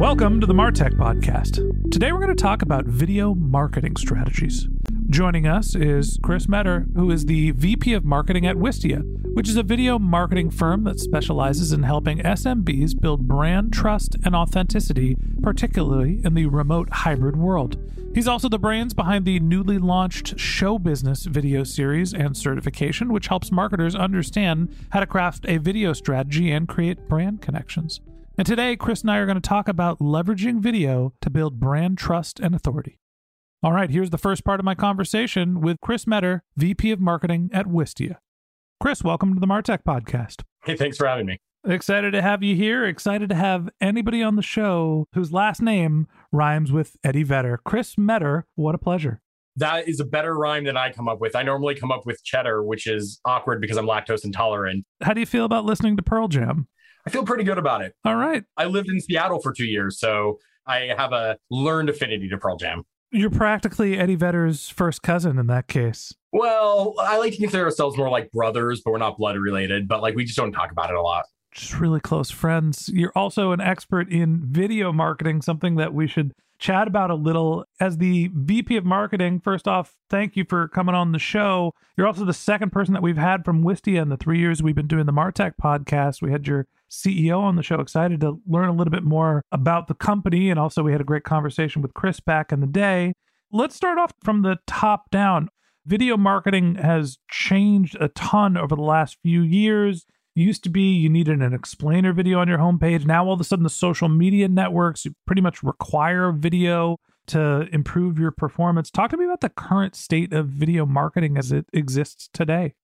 Welcome to the Martech Podcast. Today we're going to talk about video marketing strategies. Joining us is Chris Meador, who is the VP of Marketing at Wistia, which is a video marketing firm that specializes in helping SMBs build brand trust and authenticity, particularly in the remote hybrid world. He's also the brains behind the newly launched Show Business video series and certification, which helps marketers understand how to craft a video strategy and create brand connections. And today, Chris and I are going to talk about leveraging video to build brand trust and authority. All right, here's the first part of my conversation with Chris Meador, VP of Marketing at Wistia. Chris, welcome to the Martech podcast. Hey, thanks for having me. Excited to have you here. Excited to have anybody on the show whose last name rhymes with Eddie Vedder. Chris Meador, what a pleasure. That is a better rhyme than I come up with. I normally come up with cheddar, which is awkward because I'm lactose intolerant. How do you feel about listening to Pearl Jam? I feel pretty good about it. All right. I lived in Seattle for two years, so I have a learned affinity to Pearl Jam. You're practically Eddie Vedder's first cousin in that case. Well, I like to consider ourselves more like brothers, but we're not blood related. But like we just don't talk about it a lot. Just really close friends. You're also an expert in video marketing, something that we should chat about a little. As the VP of marketing, first off, thank you for coming on the show. You're also the second person that we've had from Wistia in the three years we've been doing the Martech podcast. We had your CEO on the show. Excited to learn a little bit more about the company. And also, we had a great conversation with Chris back in the day. Let's start off from the top down. Video marketing has changed a ton over the last few years. Used to be you needed an explainer video on your homepage. Now, all of a sudden, the social media networks pretty much require video to improve your performance. Talk to me about the current state of video marketing as it exists today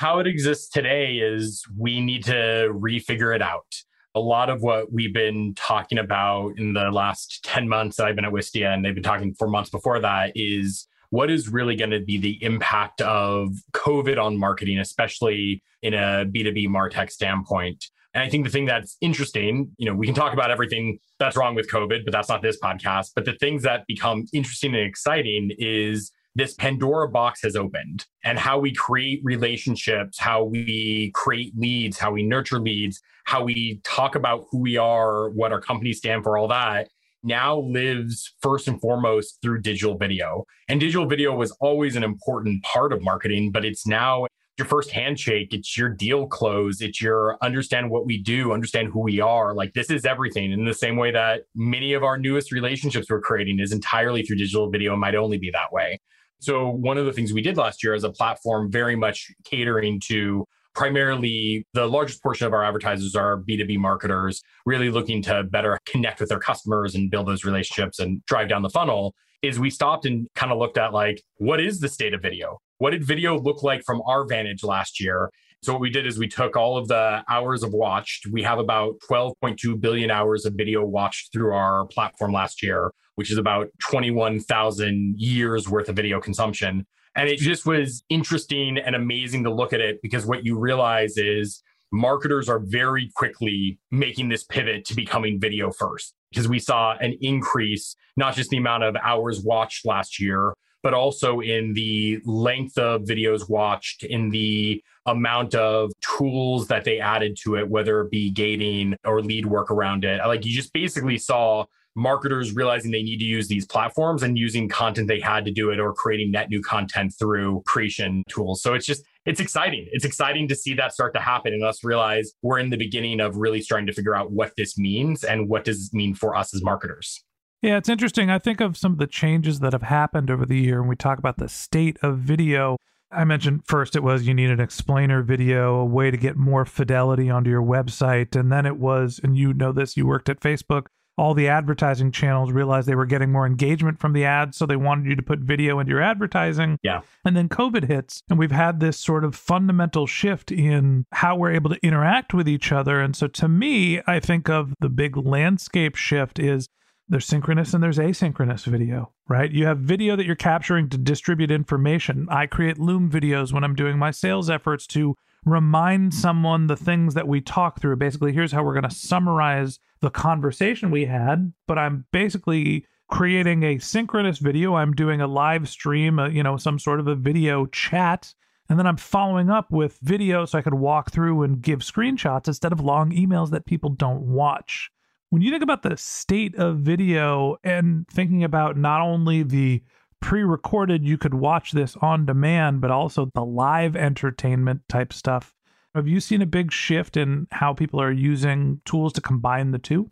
how it exists today is we need to refigure it out. A lot of what we've been talking about in the last 10 months that I've been at Wistia, and they've been talking for months before that, is what is really going to be the impact of COVID on marketing, especially in a B2B Martech standpoint. And I think the thing that's interesting, you know, we can talk about everything that's wrong with COVID, but that's not this podcast. But the things that become interesting and exciting is this Pandora box has opened and how we create relationships, how we create leads, how we nurture leads, how we talk about who we are, what our companies stand for, all that now lives first and foremost through digital video. And digital video was always an important part of marketing, but it's now your first handshake, it's your deal close, it's your understand what we do, understand who we are. Like this is everything. In the same way that many of our newest relationships we're creating is entirely through digital video, might only be that way. So, one of the things we did last year as a platform, very much catering to primarily the largest portion of our advertisers are B2B marketers, really looking to better connect with their customers and build those relationships and drive down the funnel. Is we stopped and kind of looked at like, what is the state of video? What did video look like from our vantage last year? So what we did is we took all of the hours of watched. We have about 12.2 billion hours of video watched through our platform last year, which is about 21,000 years worth of video consumption. And it just was interesting and amazing to look at it because what you realize is marketers are very quickly making this pivot to becoming video first because we saw an increase, not just the amount of hours watched last year, but also in the length of videos watched, in the amount of tools that they added to it, whether it be gating or lead work around it. Like you just basically saw marketers realizing they need to use these platforms and using content they had to do it or creating net new content through creation tools. So it's just, it's exciting. It's exciting to see that start to happen and us realize we're in the beginning of really starting to figure out what this means and what does it mean for us as marketers. Yeah, it's interesting. I think of some of the changes that have happened over the year, and we talk about the state of video. I mentioned first it was you need an explainer video, a way to get more fidelity onto your website. And then it was, and you know this, you worked at Facebook, all the advertising channels realized they were getting more engagement from the ads. So they wanted you to put video into your advertising. Yeah. And then COVID hits, and we've had this sort of fundamental shift in how we're able to interact with each other. And so to me, I think of the big landscape shift is there's synchronous and there's asynchronous video, right? You have video that you're capturing to distribute information. I create Loom videos when I'm doing my sales efforts to remind someone the things that we talk through. Basically, here's how we're going to summarize the conversation we had, but I'm basically creating a synchronous video. I'm doing a live stream, a, you know, some sort of a video chat. And then I'm following up with video so I could walk through and give screenshots instead of long emails that people don't watch when you think about the state of video and thinking about not only the pre-recorded you could watch this on demand but also the live entertainment type stuff have you seen a big shift in how people are using tools to combine the two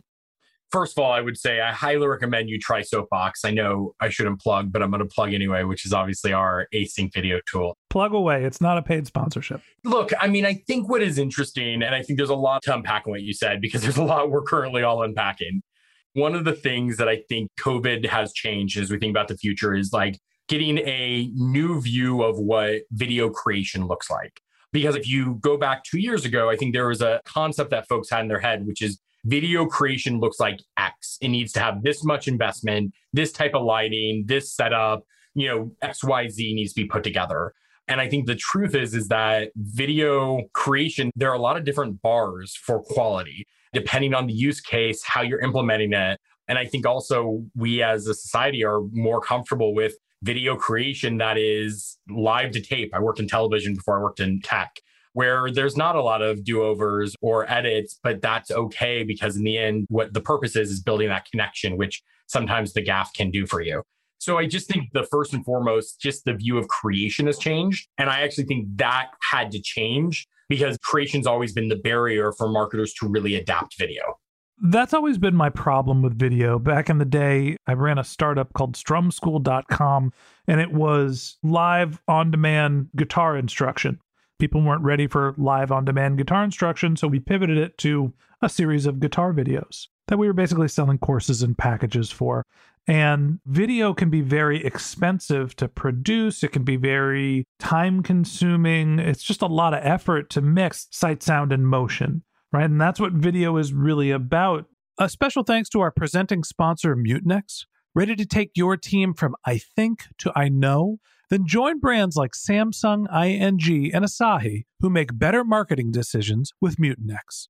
first of all, I would say I highly recommend you try Soapbox. I know I shouldn't plug, but I'm going to plug anyway, which is obviously our async video tool. Plug away. It's not a paid sponsorship. Look, I mean, I think what is interesting, and I think there's a lot to unpack in what you said because there's a lot we're currently all unpacking. One of the things that I think COVID has changed as we think about the future is like getting a new view of what video creation looks like. Because if you go back two years ago, I think there was a concept that folks had in their head, which is video creation looks like X. It needs to have this much investment, this type of lighting, this setup, you know, XYZ needs to be put together. And I think the truth is, is that video creation, there are a lot of different bars for quality, depending on the use case, how you're implementing it. And I think also we as a society are more comfortable with video creation that is live to tape. I worked in television before I worked in tech where there's not a lot of do overs or edits, but that's okay because in the end, what the purpose is is building that connection, which sometimes the gaff can do for you. So I just think the first and foremost, just the view of creation has changed. And I actually think that had to change because creation's always been the barrier for marketers to really adapt video. That's always been my problem with video. Back in the day, I ran a startup called strumschool.com and it was live on demand guitar instruction people weren't ready for live on demand guitar instruction, so we pivoted it to a series of guitar videos that we were basically selling courses and packages for. And video can be very expensive to produce. It can be very time consuming. It's just a lot of effort to mix sight, sound, and motion, right? And that's what video is really about. A special thanks to our presenting sponsor, Mutinex. Ready to take your team from I think to I know? Then join brands like Samsung, ING, and Asahi who make better marketing decisions with Mutinex.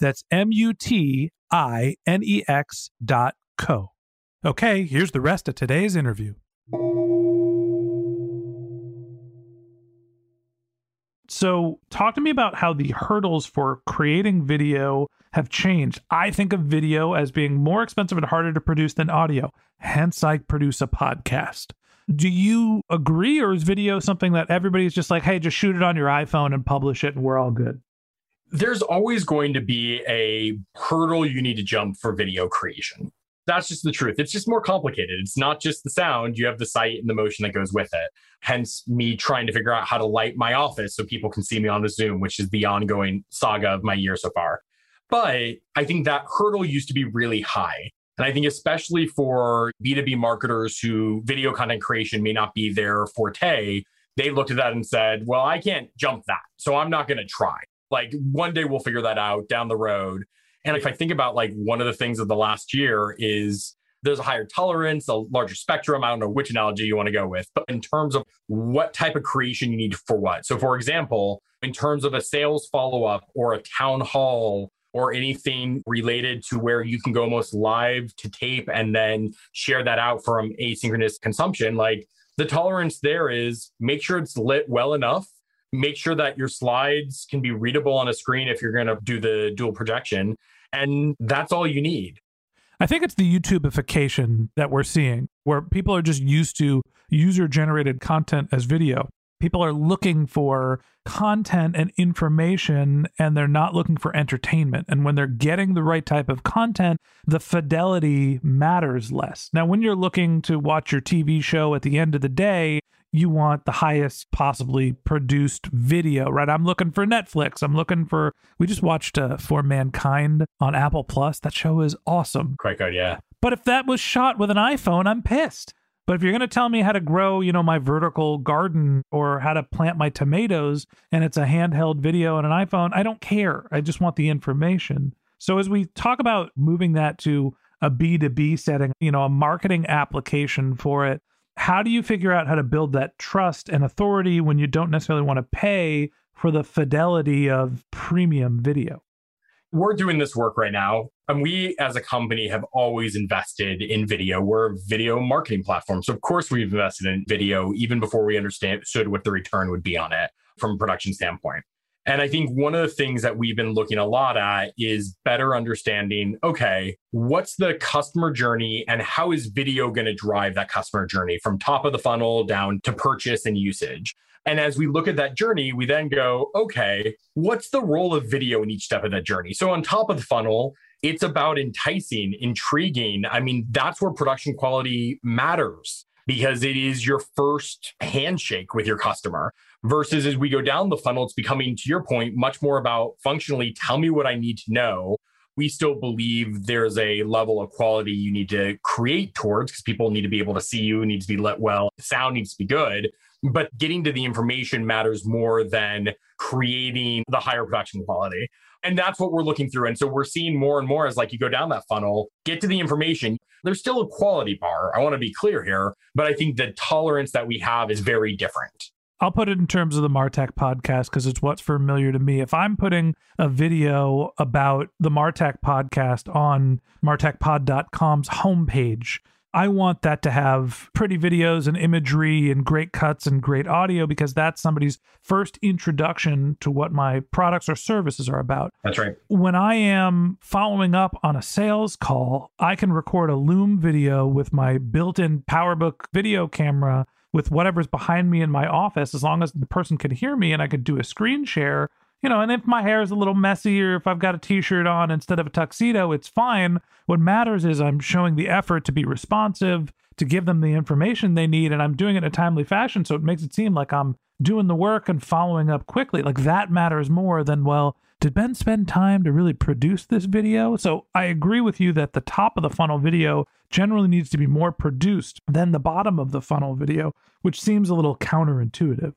That's M U T I N E X dot co. Okay, here's the rest of today's interview. So, talk to me about how the hurdles for creating video have changed. I think of video as being more expensive and harder to produce than audio. Hence, I produce a podcast. Do you agree, or is video something that everybody's just like, hey, just shoot it on your iPhone and publish it and we're all good? There's always going to be a hurdle you need to jump for video creation. That's just the truth. It's just more complicated. It's not just the sound, you have the sight and the motion that goes with it. Hence, me trying to figure out how to light my office so people can see me on the Zoom, which is the ongoing saga of my year so far. But I think that hurdle used to be really high. And I think, especially for B2B marketers who video content creation may not be their forte, they looked at that and said, well, I can't jump that. So I'm not going to try. Like one day we'll figure that out down the road. And if I think about like one of the things of the last year is there's a higher tolerance, a larger spectrum. I don't know which analogy you want to go with, but in terms of what type of creation you need for what. So, for example, in terms of a sales follow up or a town hall or anything related to where you can go almost live to tape and then share that out from asynchronous consumption, like the tolerance there is make sure it's lit well enough. Make sure that your slides can be readable on a screen if you're going to do the dual projection. And that's all you need. I think it's the YouTubeification that we're seeing, where people are just used to user generated content as video people are looking for content and information and they're not looking for entertainment. And when they're getting the right type of content, the fidelity matters less. Now, when you're looking to watch your TV show at the end of the day, you want the highest possibly produced video, right? I'm looking for Netflix. I'm looking for. We just watched uh, For Mankind on Apple Plus. That show is awesome. Quite good, yeah. But if that was shot with an iPhone, I'm pissed. But if you're going to tell me how to grow, you know, my vertical garden or how to plant my tomatoes and it's a handheld video and an iPhone, I don't care. I just want the information. So as we talk about moving that to a B2B setting, you know, a marketing application for it, how do you figure out how to build that trust and authority when you don't necessarily want to pay for the fidelity of premium video? we're doing this work right now. And we as a company have always invested in video. We're a video marketing platform. So of course we've invested in video even before we understood what the return would be on it from a production standpoint. And I think one of the things that we've been looking a lot at is better understanding okay, what's the customer journey and how is video going to drive that customer journey from top of the funnel down to purchase and usage? And as we look at that journey, we then go, okay, what's the role of video in each step of that journey? So on top of the funnel, it's about enticing, intriguing. I mean, that's where production quality matters because it is your first handshake with your customer. Versus as we go down the funnel, it's becoming, to your point, much more about functionally tell me what I need to know. We still believe there's a level of quality you need to create towards because people need to be able to see you, need to be lit well, sound needs to be good but getting to the information matters more than creating the higher production quality. And that's what we're looking through. And so we're seeing more and more as like you go down that funnel, get to the information. There's still a quality bar. I want to be clear here, but I think the tolerance that we have is very different. I'll put it in terms of the Martech podcast because it's what's familiar to me. If I'm putting a video about the Martech podcast on martechpod.com's homepage, I want that to have pretty videos and imagery and great cuts and great audio because that's somebody's first introduction to what my products or services are about. That's right. When I am following up on a sales call, I can record a Loom video with my built in PowerBook video camera with whatever's behind me in my office as long as the person can hear me and I could do a screen share you know, and if my hair is a little messy or if I've got a t shirt on instead of a tuxedo, it's fine. What matters is I'm showing the effort to be responsive, to give them the information they need, and I'm doing it in a timely fashion. So it makes it seem like I'm doing the work and following up quickly. Like that matters more than, well, did Ben spend time to really produce this video? So I agree with you that the top of the funnel video generally needs to be more produced than the bottom of the funnel video, which seems a little counterintuitive.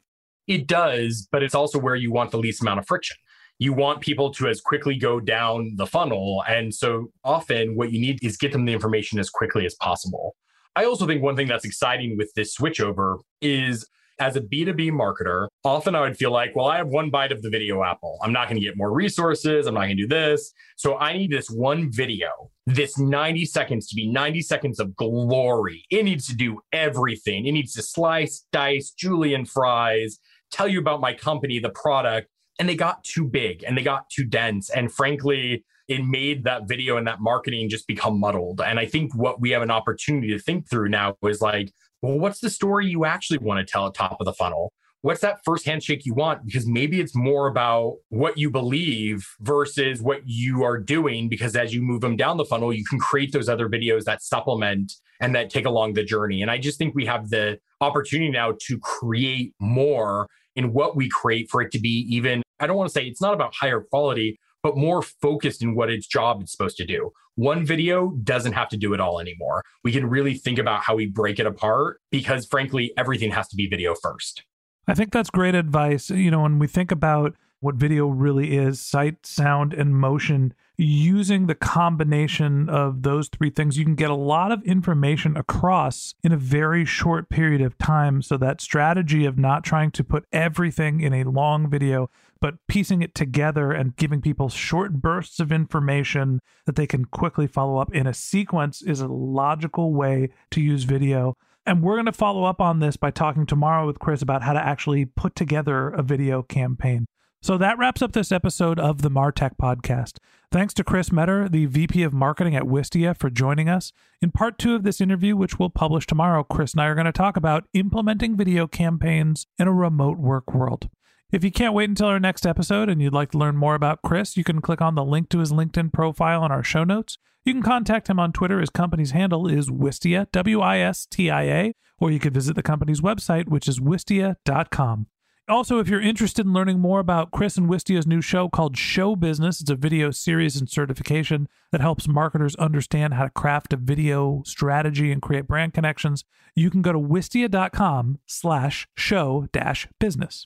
It does, but it's also where you want the least amount of friction. You want people to as quickly go down the funnel. And so often what you need is get them the information as quickly as possible. I also think one thing that's exciting with this switchover is as a B2B marketer, often I would feel like, well, I have one bite of the video apple. I'm not going to get more resources. I'm not going to do this. So I need this one video, this 90 seconds to be 90 seconds of glory. It needs to do everything. It needs to slice, dice, julienne fries, tell you about my company, the product. And they got too big and they got too dense. And frankly, it made that video and that marketing just become muddled. And I think what we have an opportunity to think through now is like, well, what's the story you actually want to tell at top of the funnel? What's that first handshake you want? Because maybe it's more about what you believe versus what you are doing. Because as you move them down the funnel, you can create those other videos that supplement and that take along the journey. And I just think we have the opportunity now to create more in what we create for it to be even, I don't want to say it's not about higher quality, but more focused in what its job is supposed to do. One video doesn't have to do it all anymore. We can really think about how we break it apart because, frankly, everything has to be video first. I think that's great advice. You know, when we think about what video really is sight, sound, and motion, using the combination of those three things, you can get a lot of information across in a very short period of time. So, that strategy of not trying to put everything in a long video, but piecing it together and giving people short bursts of information that they can quickly follow up in a sequence is a logical way to use video. And we're going to follow up on this by talking tomorrow with Chris about how to actually put together a video campaign. So that wraps up this episode of the Martech podcast. Thanks to Chris Meador, the VP of Marketing at Wistia, for joining us. In part two of this interview, which we'll publish tomorrow, Chris and I are going to talk about implementing video campaigns in a remote work world. If you can't wait until our next episode and you'd like to learn more about Chris, you can click on the link to his LinkedIn profile in our show notes. You can contact him on Twitter. His company's handle is Wistia, W I S T I A, or you could visit the company's website, which is wistia.com. Also, if you're interested in learning more about Chris and Wistia's new show called Show Business, it's a video series and certification that helps marketers understand how to craft a video strategy and create brand connections. You can go to wistia.com slash show dash business.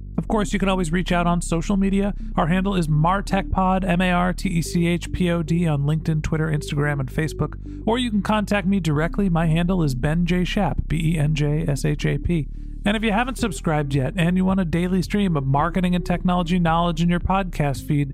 Of course, you can always reach out on social media. Our handle is MarTechPod, M A R T E C H P O D, on LinkedIn, Twitter, Instagram, and Facebook. Or you can contact me directly. My handle is Ben J. Shap, B E N J S H A P. And if you haven't subscribed yet and you want a daily stream of marketing and technology knowledge in your podcast feed,